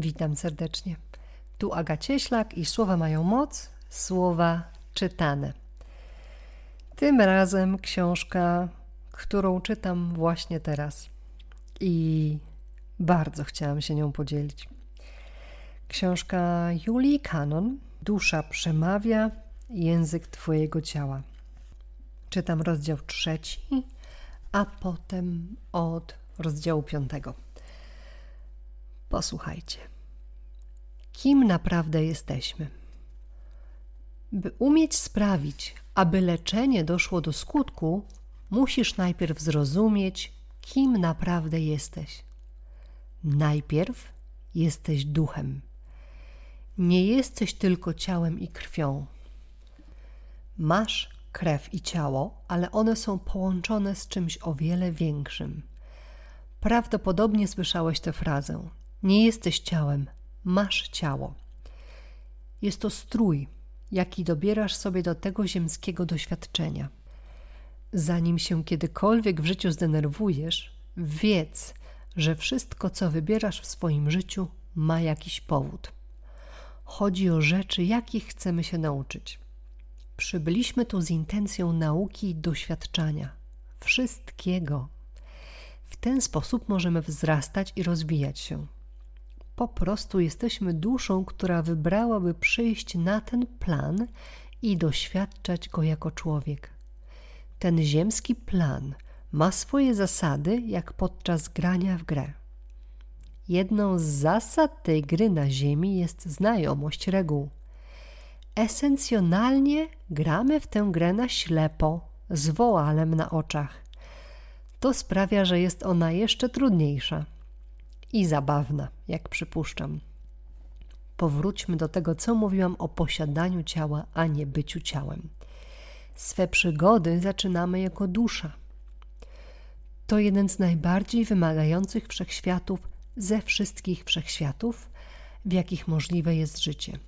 Witam serdecznie. Tu Aga Cieślak i słowa mają moc, słowa czytane. Tym razem książka, którą czytam właśnie teraz i bardzo chciałam się nią podzielić. Książka Julii Kanon Dusza przemawia, język Twojego ciała. Czytam rozdział trzeci, a potem od rozdziału piątego. Posłuchajcie. Kim naprawdę jesteśmy? By umieć sprawić, aby leczenie doszło do skutku, musisz najpierw zrozumieć, kim naprawdę jesteś. Najpierw jesteś duchem. Nie jesteś tylko ciałem i krwią. Masz krew i ciało, ale one są połączone z czymś o wiele większym. Prawdopodobnie słyszałeś tę frazę: Nie jesteś ciałem, masz ciało. Jest to strój, jaki dobierasz sobie do tego ziemskiego doświadczenia. Zanim się kiedykolwiek w życiu zdenerwujesz, wiedz, że wszystko, co wybierasz w swoim życiu, ma jakiś powód. Chodzi o rzeczy, jakich chcemy się nauczyć. Przybyliśmy tu z intencją nauki i doświadczania wszystkiego. W ten sposób możemy wzrastać i rozwijać się. Po prostu jesteśmy duszą, która wybrałaby przyjść na ten plan i doświadczać go jako człowiek. Ten ziemski plan ma swoje zasady, jak podczas grania w grę. Jedną z zasad tej gry na Ziemi jest znajomość reguł. Esencjonalnie gramy w tę grę na ślepo, z woalem na oczach. To sprawia, że jest ona jeszcze trudniejsza i zabawna, jak przypuszczam. Powróćmy do tego, co mówiłam o posiadaniu ciała, a nie byciu ciałem. Swe przygody zaczynamy jako dusza. To jeden z najbardziej wymagających wszechświatów ze wszystkich wszechświatów, w jakich możliwe jest życie.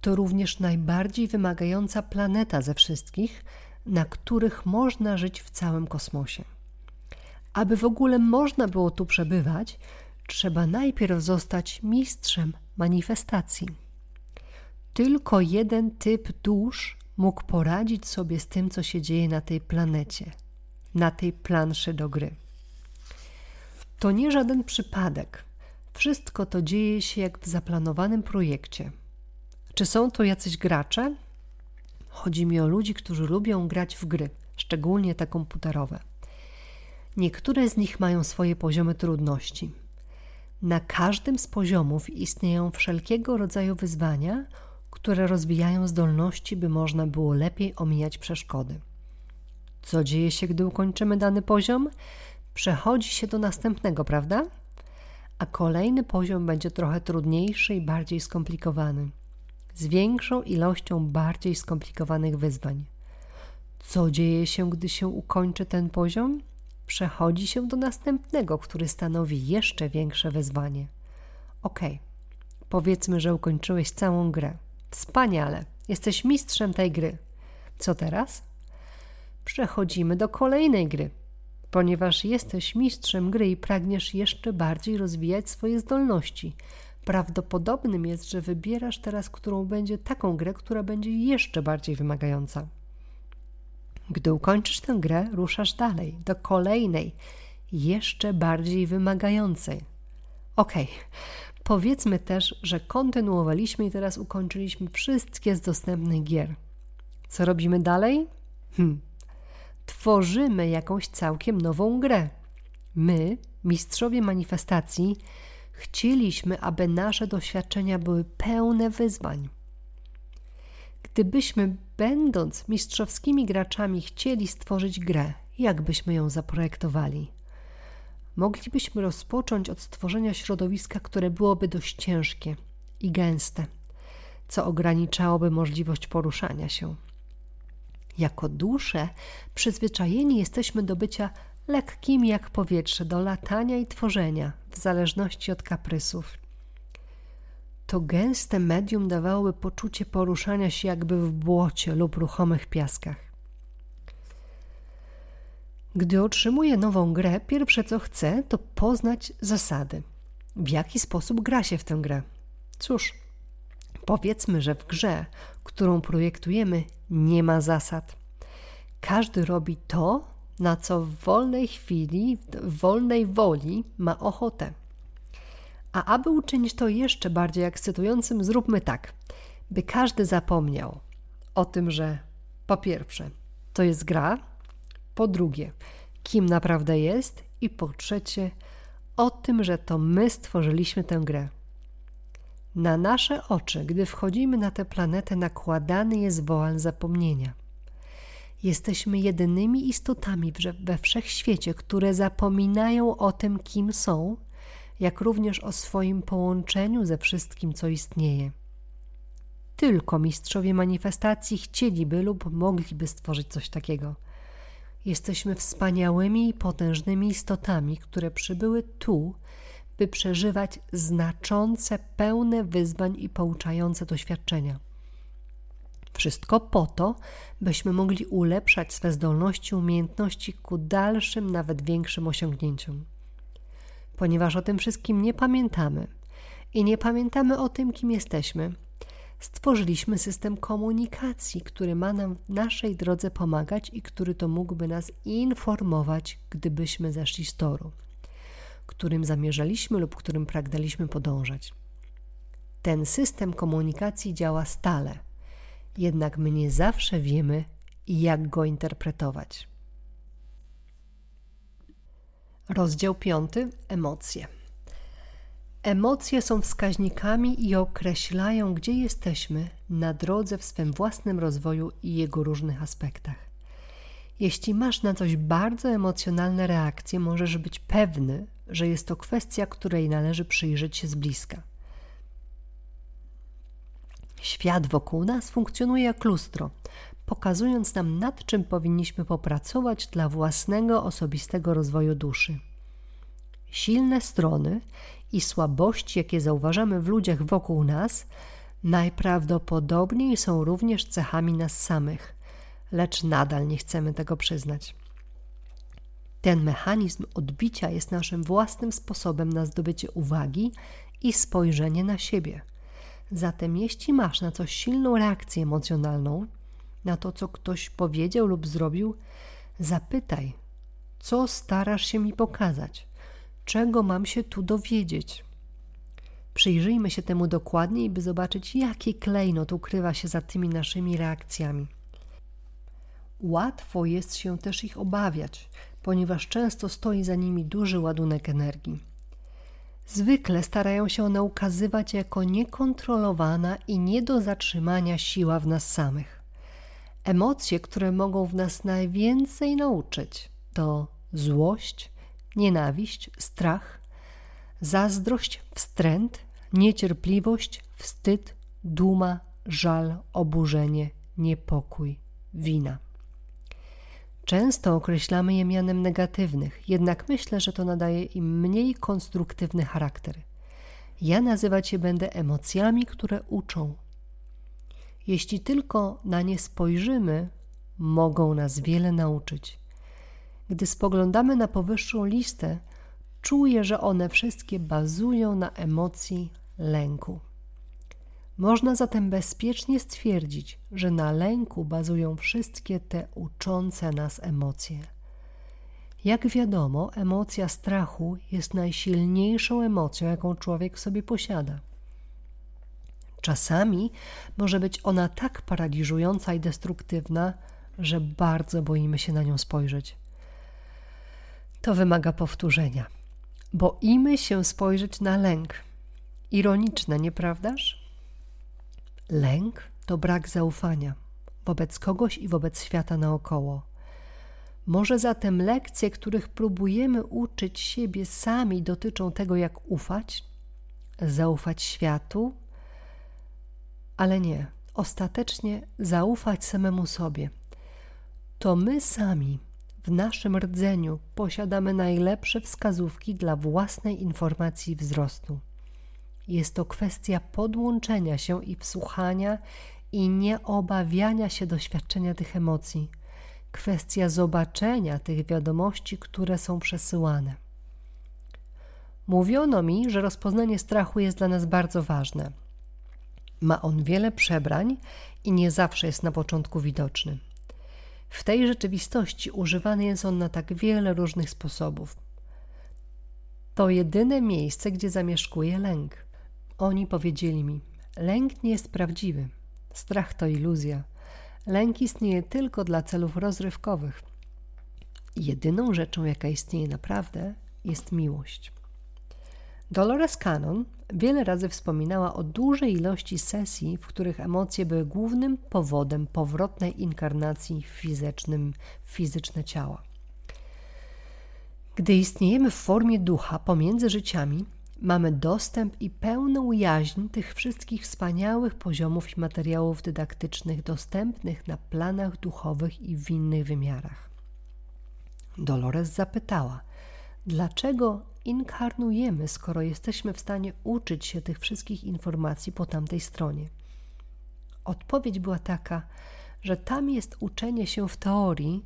To również najbardziej wymagająca planeta ze wszystkich, na których można żyć w całym kosmosie. Aby w ogóle można było tu przebywać, trzeba najpierw zostać mistrzem manifestacji. Tylko jeden typ dusz mógł poradzić sobie z tym, co się dzieje na tej planecie, na tej planszy do gry. To nie żaden przypadek. Wszystko to dzieje się jak w zaplanowanym projekcie. Czy są to jacyś gracze? Chodzi mi o ludzi, którzy lubią grać w gry, szczególnie te komputerowe. Niektóre z nich mają swoje poziomy trudności. Na każdym z poziomów istnieją wszelkiego rodzaju wyzwania, które rozwijają zdolności, by można było lepiej omijać przeszkody. Co dzieje się, gdy ukończymy dany poziom? Przechodzi się do następnego, prawda? A kolejny poziom będzie trochę trudniejszy i bardziej skomplikowany, z większą ilością bardziej skomplikowanych wyzwań. Co dzieje się, gdy się ukończy ten poziom? Przechodzi się do następnego, który stanowi jeszcze większe wyzwanie. Ok, powiedzmy, że ukończyłeś całą grę. Wspaniale, jesteś mistrzem tej gry. Co teraz? Przechodzimy do kolejnej gry, ponieważ jesteś mistrzem gry i pragniesz jeszcze bardziej rozwijać swoje zdolności. Prawdopodobnym jest, że wybierasz teraz, którą będzie taką grę, która będzie jeszcze bardziej wymagająca. Gdy ukończysz tę grę, ruszasz dalej, do kolejnej, jeszcze bardziej wymagającej. Ok, powiedzmy też, że kontynuowaliśmy i teraz ukończyliśmy wszystkie z dostępnych gier. Co robimy dalej? Hmm. Tworzymy jakąś całkiem nową grę. My, mistrzowie manifestacji, chcieliśmy, aby nasze doświadczenia były pełne wyzwań. Gdybyśmy, będąc mistrzowskimi graczami, chcieli stworzyć grę, jak byśmy ją zaprojektowali? Moglibyśmy rozpocząć od stworzenia środowiska, które byłoby dość ciężkie i gęste, co ograniczałoby możliwość poruszania się. Jako dusze przyzwyczajeni jesteśmy do bycia lekkimi jak powietrze, do latania i tworzenia, w zależności od kaprysów to gęste medium dawałoby poczucie poruszania się jakby w błocie lub ruchomych piaskach. Gdy otrzymuję nową grę, pierwsze co chcę, to poznać zasady. w jaki sposób gra się w tę grę. Cóż, powiedzmy, że w grze, którą projektujemy, nie ma zasad. Każdy robi to, na co w wolnej chwili, w wolnej woli ma ochotę. A aby uczynić to jeszcze bardziej ekscytującym, zróbmy tak, by każdy zapomniał o tym, że po pierwsze, to jest gra, po drugie, kim naprawdę jest i po trzecie, o tym, że to my stworzyliśmy tę grę. Na nasze oczy, gdy wchodzimy na tę planetę, nakładany jest woal zapomnienia. Jesteśmy jedynymi istotami we wszechświecie, które zapominają o tym, kim są, jak również o swoim połączeniu ze wszystkim, co istnieje. Tylko mistrzowie manifestacji chcieliby lub mogliby stworzyć coś takiego. Jesteśmy wspaniałymi i potężnymi istotami, które przybyły tu, by przeżywać znaczące, pełne wyzwań i pouczające doświadczenia. Wszystko po to, byśmy mogli ulepszać swe zdolności, umiejętności ku dalszym, nawet większym osiągnięciom. Ponieważ o tym wszystkim nie pamiętamy i nie pamiętamy o tym, kim jesteśmy, stworzyliśmy system komunikacji, który ma nam w naszej drodze pomagać i który to mógłby nas informować, gdybyśmy zeszli z toru, którym zamierzaliśmy lub którym pragnęliśmy podążać. Ten system komunikacji działa stale, jednak my nie zawsze wiemy, jak go interpretować. Rozdział 5. Emocje. Emocje są wskaźnikami i określają, gdzie jesteśmy na drodze w swym własnym rozwoju i jego różnych aspektach. Jeśli masz na coś bardzo emocjonalne reakcje, możesz być pewny, że jest to kwestia, której należy przyjrzeć się z bliska. Świat wokół nas funkcjonuje jak lustro, pokazując nam, nad czym powinniśmy popracować dla własnego osobistego rozwoju duszy. Silne strony i słabości, jakie zauważamy w ludziach wokół nas, najprawdopodobniej są również cechami nas samych, lecz nadal nie chcemy tego przyznać. Ten mechanizm odbicia jest naszym własnym sposobem na zdobycie uwagi i spojrzenie na siebie. Zatem, jeśli masz na coś silną reakcję emocjonalną, na to, co ktoś powiedział lub zrobił, zapytaj, co starasz się mi pokazać czego mam się tu dowiedzieć. Przyjrzyjmy się temu dokładniej, by zobaczyć, jaki klejnot ukrywa się za tymi naszymi reakcjami. Łatwo jest się też ich obawiać, ponieważ często stoi za nimi duży ładunek energii. Zwykle starają się one ukazywać jako niekontrolowana i nie do zatrzymania siła w nas samych. Emocje, które mogą w nas najwięcej nauczyć, to złość, nienawiść, strach, zazdrość, wstręt, niecierpliwość, wstyd, duma, żal, oburzenie, niepokój, wina. Często określamy je mianem negatywnych, jednak myślę, że to nadaje im mniej konstruktywny charakter. Ja nazywać je będę emocjami, które uczą. Jeśli tylko na nie spojrzymy, mogą nas wiele nauczyć. Gdy spoglądamy na powyższą listę, czuję, że one wszystkie bazują na emocji lęku. Można zatem bezpiecznie stwierdzić, że na lęku bazują wszystkie te uczące nas emocje. Jak wiadomo, emocja strachu jest najsilniejszą emocją, jaką człowiek w sobie posiada. Czasami może być ona tak paraliżująca i destruktywna, że bardzo boimy się na nią spojrzeć to wymaga powtórzenia. Boimy się spojrzeć na lęk. Ironiczne, nieprawdaż? Lęk to brak zaufania wobec kogoś i wobec świata naokoło. Może zatem lekcje, których próbujemy uczyć siebie sami, dotyczą tego, jak ufać, zaufać światu, ale nie, ostatecznie zaufać samemu sobie. To my sami w naszym rdzeniu posiadamy najlepsze wskazówki dla własnej informacji wzrostu. Jest to kwestia podłączenia się i wsłuchania i nie obawiania się doświadczenia tych emocji. Kwestia zobaczenia tych wiadomości, które są przesyłane. Mówiono mi, że rozpoznanie strachu jest dla nas bardzo ważne. Ma on wiele przebrań i nie zawsze jest na początku widoczny. W tej rzeczywistości używany jest on na tak wiele różnych sposobów. To jedyne miejsce, gdzie zamieszkuje lęk. Oni powiedzieli mi: Lęk nie jest prawdziwy. Strach to iluzja. Lęk istnieje tylko dla celów rozrywkowych. Jedyną rzeczą, jaka istnieje naprawdę, jest miłość. Dolores Cannon wiele razy wspominała o dużej ilości sesji, w których emocje były głównym powodem powrotnej inkarnacji w, fizycznym, w fizyczne ciała. Gdy istniejemy w formie ducha pomiędzy życiami, mamy dostęp i pełną jaźń tych wszystkich wspaniałych poziomów i materiałów dydaktycznych dostępnych na planach duchowych i w innych wymiarach. Dolores zapytała, dlaczego inkarnujemy, skoro jesteśmy w stanie uczyć się tych wszystkich informacji po tamtej stronie? Odpowiedź była taka, że tam jest uczenie się w teorii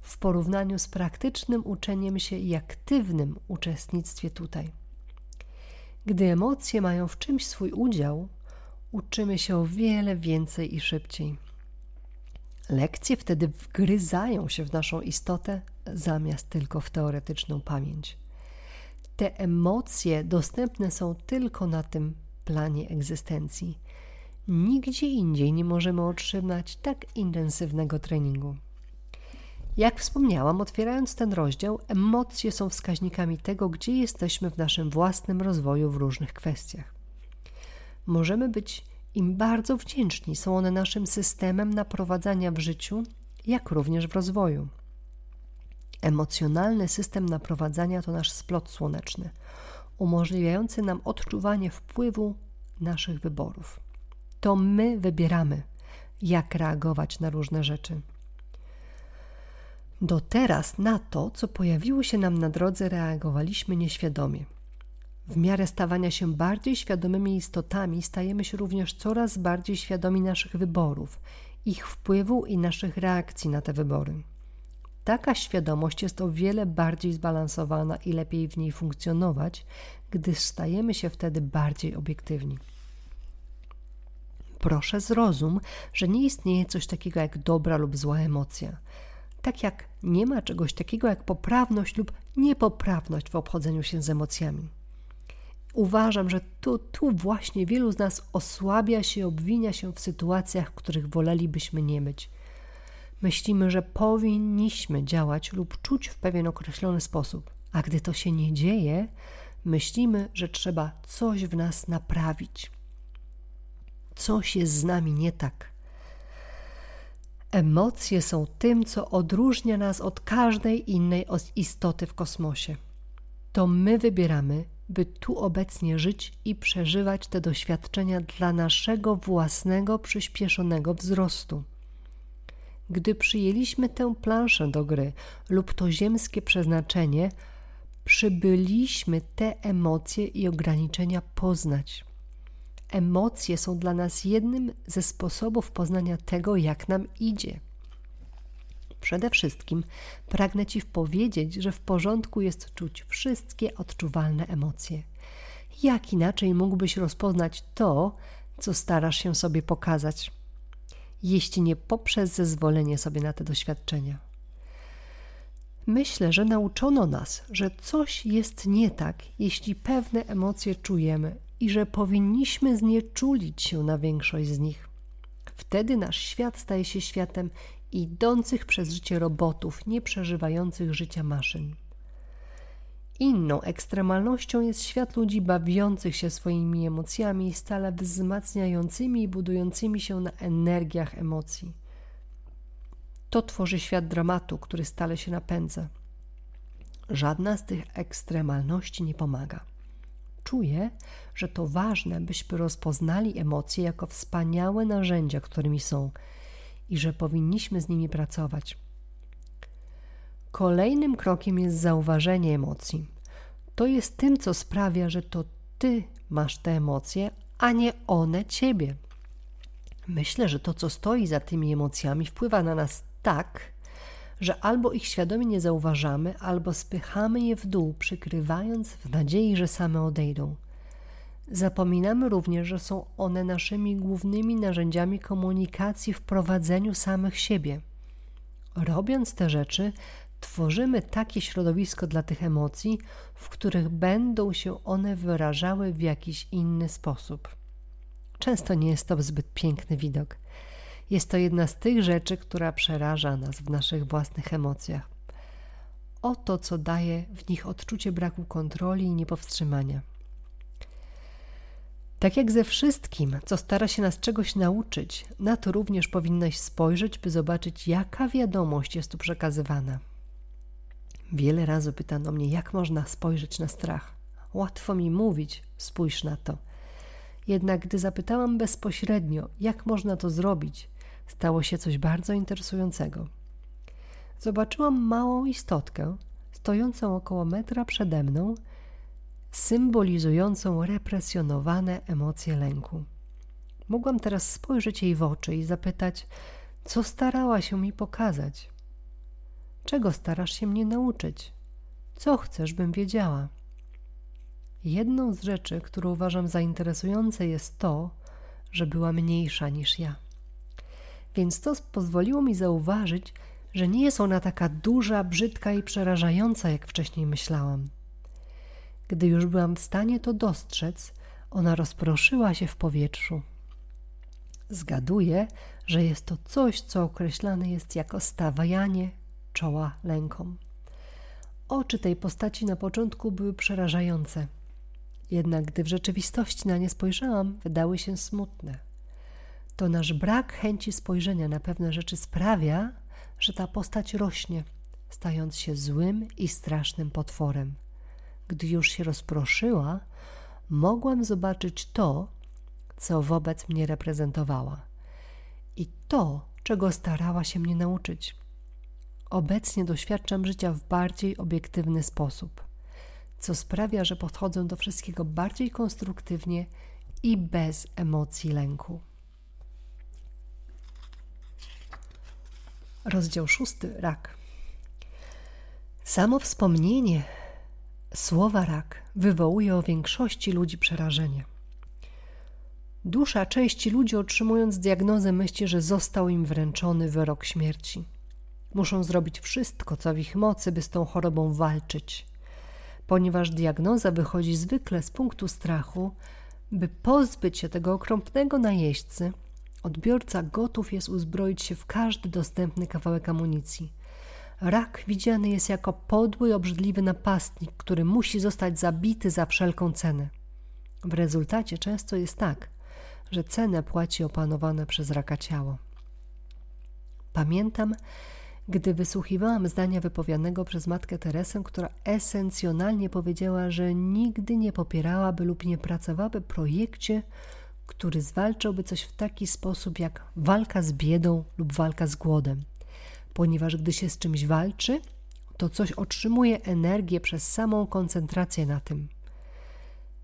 w porównaniu z praktycznym uczeniem się i aktywnym uczestnictwie tutaj. Gdy emocje mają w czymś swój udział, uczymy się o wiele więcej i szybciej. Lekcje wtedy wgryzają się w naszą istotę zamiast tylko w teoretyczną pamięć. Te emocje dostępne są tylko na tym planie egzystencji. Nigdzie indziej nie możemy otrzymać tak intensywnego treningu. Jak wspomniałam, otwierając ten rozdział, emocje są wskaźnikami tego, gdzie jesteśmy w naszym własnym rozwoju w różnych kwestiach. Możemy być im bardzo wdzięczni, są one naszym systemem naprowadzania w życiu, jak również w rozwoju. Emocjonalny system naprowadzania to nasz splot słoneczny, umożliwiający nam odczuwanie wpływu naszych wyborów. To my wybieramy, jak reagować na różne rzeczy. Do teraz na to, co pojawiło się nam na drodze, reagowaliśmy nieświadomie. W miarę stawania się bardziej świadomymi istotami, stajemy się również coraz bardziej świadomi naszych wyborów, ich wpływu i naszych reakcji na te wybory. Taka świadomość jest o wiele bardziej zbalansowana i lepiej w niej funkcjonować, gdyż stajemy się wtedy bardziej obiektywni. Proszę zrozum, że nie istnieje coś takiego jak dobra lub zła emocja tak jak nie ma czegoś takiego jak poprawność lub niepoprawność w obchodzeniu się z emocjami. Uważam, że tu, tu właśnie wielu z nas osłabia się, obwinia się w sytuacjach, których wolelibyśmy nie być. Myślimy, że powinniśmy działać lub czuć w pewien określony sposób, a gdy to się nie dzieje, myślimy, że trzeba coś w nas naprawić. Coś jest z nami nie tak. Emocje są tym, co odróżnia nas od każdej innej istoty w kosmosie. To my wybieramy, by tu obecnie żyć i przeżywać te doświadczenia dla naszego własnego przyspieszonego wzrostu. Gdy przyjęliśmy tę planszę do gry lub to ziemskie przeznaczenie, przybyliśmy te emocje i ograniczenia poznać. Emocje są dla nas jednym ze sposobów poznania tego, jak nam idzie. Przede wszystkim pragnę Ci powiedzieć, że w porządku jest czuć wszystkie odczuwalne emocje. Jak inaczej mógłbyś rozpoznać to, co starasz się sobie pokazać, jeśli nie poprzez zezwolenie sobie na te doświadczenia? Myślę, że nauczono nas, że coś jest nie tak, jeśli pewne emocje czujemy i że powinniśmy znieczulić się na większość z nich. Wtedy nasz świat staje się światem idących przez życie robotów, nie przeżywających życia maszyn. Inną ekstremalnością jest świat ludzi bawiących się swoimi emocjami, stale wzmacniającymi i budującymi się na energiach emocji. To tworzy świat dramatu, który stale się napędza. Żadna z tych ekstremalności nie pomaga. Czuję, że to ważne, byśmy rozpoznali emocje jako wspaniałe narzędzia, którymi są i że powinniśmy z nimi pracować. Kolejnym krokiem jest zauważenie emocji. To jest tym, co sprawia, że to ty masz te emocje, a nie one ciebie. Myślę, że to, co stoi za tymi emocjami, wpływa na nas tak, że albo ich świadomie nie zauważamy, albo spychamy je w dół, przykrywając w nadziei, że same odejdą. Zapominamy również, że są one naszymi głównymi narzędziami komunikacji w prowadzeniu samych siebie. Robiąc te rzeczy, tworzymy takie środowisko dla tych emocji, w których będą się one wyrażały w jakiś inny sposób. Często nie jest to zbyt piękny widok. Jest to jedna z tych rzeczy, która przeraża nas w naszych własnych emocjach. Oto, co daje w nich odczucie braku kontroli i niepowstrzymania. Tak jak ze wszystkim, co stara się nas czegoś nauczyć, na to również powinnaś spojrzeć, by zobaczyć, jaka wiadomość jest tu przekazywana. Wiele razy pytano mnie, jak można spojrzeć na strach. Łatwo mi mówić, spójrz na to. Jednak gdy zapytałam bezpośrednio, jak można to zrobić, stało się coś bardzo interesującego. Zobaczyłam małą istotkę, stojącą około metra przede mną, symbolizującą represjonowane emocje lęku. Mogłam teraz spojrzeć jej w oczy i zapytać, co starała się mi pokazać. Czego starasz się mnie nauczyć? Co chcesz, bym wiedziała? Jedną z rzeczy, którą uważam za interesujące, jest to, że była mniejsza niż ja. Więc to pozwoliło mi zauważyć, że nie jest ona taka duża, brzydka i przerażająca, jak wcześniej myślałam. Gdy już byłam w stanie to dostrzec, ona rozproszyła się w powietrzu. Zgaduję, że jest to coś, co określane jest jako stawianie czoła lękom. Oczy tej postaci na początku były przerażające, jednak gdy w rzeczywistości na nie spojrzałam, wydały się smutne. To nasz brak chęci spojrzenia na pewne rzeczy sprawia, że ta postać rośnie, stając się złym i strasznym potworem. Gdy już się rozproszyła, mogłam zobaczyć to, co wobec mnie reprezentowała i to, czego starała się mnie nauczyć. Obecnie doświadczam życia w bardziej obiektywny sposób, co sprawia, że podchodzę do wszystkiego bardziej konstruktywnie i bez emocji lęku. Rozdział szósty rak. Samo wspomnienie słowa rak wywołuje u większości ludzi przerażenie. Dusza części ludzi otrzymując diagnozę myśli, że został im wręczony wyrok śmierci. Muszą zrobić wszystko, co w ich mocy, by z tą chorobą walczyć. Ponieważ diagnoza wychodzi zwykle z punktu strachu, by pozbyć się tego okropnego najeźdźcy, odbiorca gotów jest uzbroić się w każdy dostępny kawałek amunicji. Rak widziany jest jako podły, obrzydliwy napastnik, który musi zostać zabity za wszelką cenę. W rezultacie często jest tak, że cenę płaci opanowane przez raka ciało. Pamiętam, gdy wysłuchiwałam zdania wypowiadanego przez matkę Teresę, która esencjonalnie powiedziała, że nigdy nie popierałaby lub nie pracowałaby projekcie, który zwalczałby coś w taki sposób jak walka z biedą lub walka z głodem. Ponieważ gdy się z czymś walczy, to coś otrzymuje energię przez samą koncentrację na tym.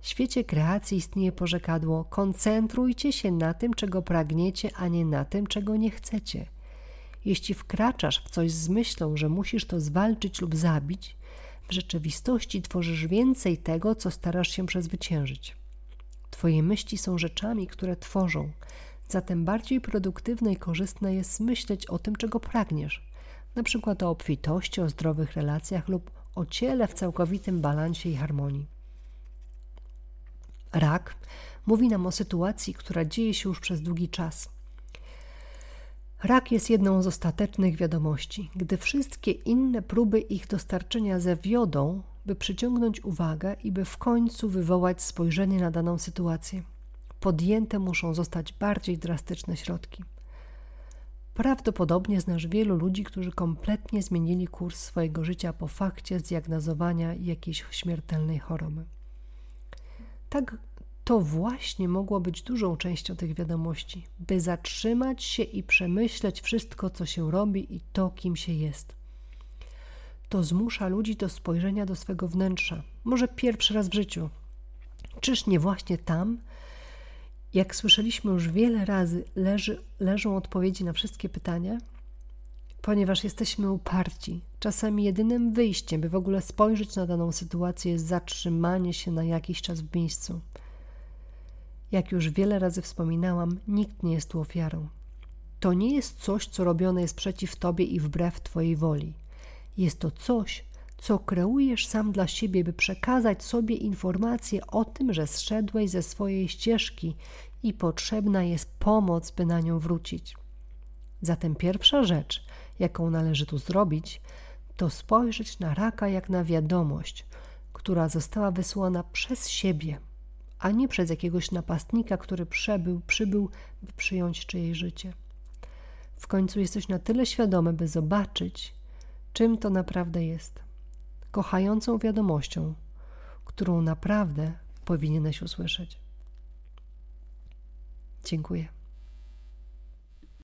W świecie kreacji istnieje porzekadło: koncentrujcie się na tym, czego pragniecie, a nie na tym, czego nie chcecie. Jeśli wkraczasz w coś z myślą, że musisz to zwalczyć lub zabić, w rzeczywistości tworzysz więcej tego, co starasz się przezwyciężyć. Twoje myśli są rzeczami, które tworzą, zatem bardziej produktywne i korzystne jest myśleć o tym, czego pragniesz, na przykład o obfitości, o zdrowych relacjach lub o ciele w całkowitym balansie i harmonii. Rak mówi nam o sytuacji, która dzieje się już przez długi czas – Rak jest jedną z ostatecznych wiadomości. Gdy wszystkie inne próby ich dostarczenia zawiodą, by przyciągnąć uwagę i by w końcu wywołać spojrzenie na daną sytuację, podjęte muszą zostać bardziej drastyczne środki. Prawdopodobnie znasz wielu ludzi, którzy kompletnie zmienili kurs swojego życia po fakcie zdiagnozowania jakiejś śmiertelnej choroby. Tak to właśnie mogło być dużą częścią tych wiadomości, by zatrzymać się i przemyśleć wszystko, co się robi i to, kim się jest. To zmusza ludzi do spojrzenia do swego wnętrza, może pierwszy raz w życiu. Czyż nie właśnie tam, jak słyszeliśmy już wiele razy, leży, leżą odpowiedzi na wszystkie pytania? ponieważ jesteśmy uparci. Czasami jedynym wyjściem, by w ogóle spojrzeć na daną sytuację, jest zatrzymanie się na jakiś czas w miejscu. Jak już wiele razy wspominałam, nikt nie jest tu ofiarą. To nie jest coś, co robione jest przeciw tobie i wbrew twojej woli. Jest to coś, co kreujesz sam dla siebie, by przekazać sobie informację o tym, że zszedłeś ze swojej ścieżki i potrzebna jest pomoc, by na nią wrócić. Zatem pierwsza rzecz, jaką należy tu zrobić, to spojrzeć na raka jak na wiadomość, która została wysłana przez siebie, a nie przez jakiegoś napastnika, który przebył, przybył, by przyjąć czyjeś życie. W końcu jesteś na tyle świadomy, by zobaczyć, czym to naprawdę jest. Kochającą wiadomością, którą naprawdę powinieneś usłyszeć. Dziękuję.